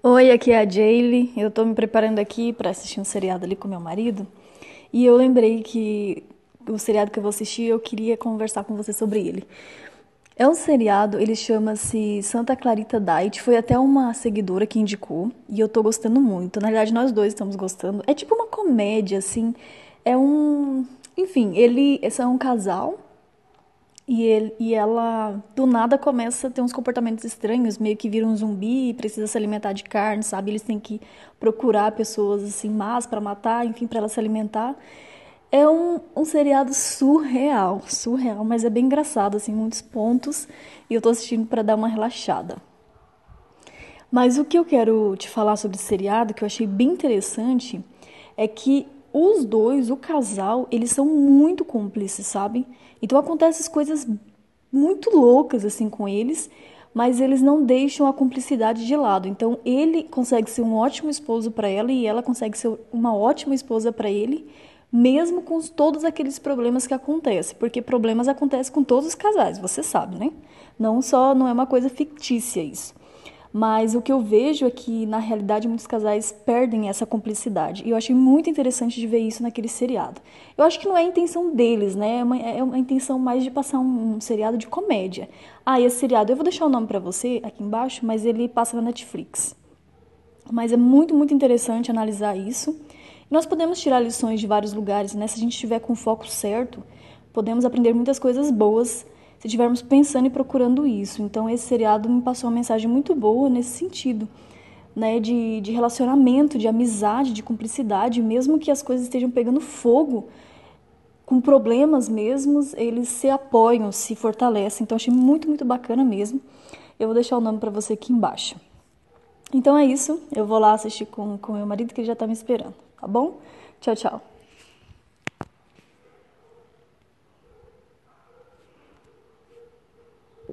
Oi, aqui é a Jaylee. Eu tô me preparando aqui para assistir um seriado ali com meu marido. E eu lembrei que o seriado que eu vou assistir, eu queria conversar com você sobre ele. É um seriado, ele chama-se Santa Clarita Diet. Foi até uma seguidora que indicou e eu tô gostando muito. Na verdade, nós dois estamos gostando. É tipo uma comédia, assim. É um. Enfim, ele. É um casal e, ele, e ela, do nada, começa a ter uns comportamentos estranhos, meio que vira um zumbi, precisa se alimentar de carne, sabe? Eles têm que procurar pessoas assim más para matar, enfim, para ela se alimentar. É um, um seriado surreal, surreal, mas é bem engraçado, assim, muitos pontos, e eu tô assistindo para dar uma relaxada. Mas o que eu quero te falar sobre esse seriado, que eu achei bem interessante, é que os dois, o casal, eles são muito cúmplices, sabe? Então acontecem coisas muito loucas assim com eles, mas eles não deixam a cumplicidade de lado. Então ele consegue ser um ótimo esposo para ela e ela consegue ser uma ótima esposa para ele, mesmo com todos aqueles problemas que acontecem, porque problemas acontecem com todos os casais, você sabe, né? Não só não é uma coisa fictícia isso. Mas o que eu vejo é que, na realidade, muitos casais perdem essa cumplicidade. E eu achei muito interessante de ver isso naquele seriado. Eu acho que não é a intenção deles, né? É uma, é uma intenção mais de passar um, um seriado de comédia. Ah, esse seriado, eu vou deixar o nome para você aqui embaixo, mas ele passa na Netflix. Mas é muito, muito interessante analisar isso. E nós podemos tirar lições de vários lugares, né? Se a gente estiver com o foco certo, podemos aprender muitas coisas boas se estivermos pensando e procurando isso. Então, esse seriado me passou uma mensagem muito boa nesse sentido, né? De, de relacionamento, de amizade, de cumplicidade, mesmo que as coisas estejam pegando fogo, com problemas mesmos, eles se apoiam, se fortalecem. Então, achei muito, muito bacana mesmo. Eu vou deixar o nome para você aqui embaixo. Então é isso. Eu vou lá assistir com o meu marido que ele já está me esperando, tá bom? Tchau, tchau.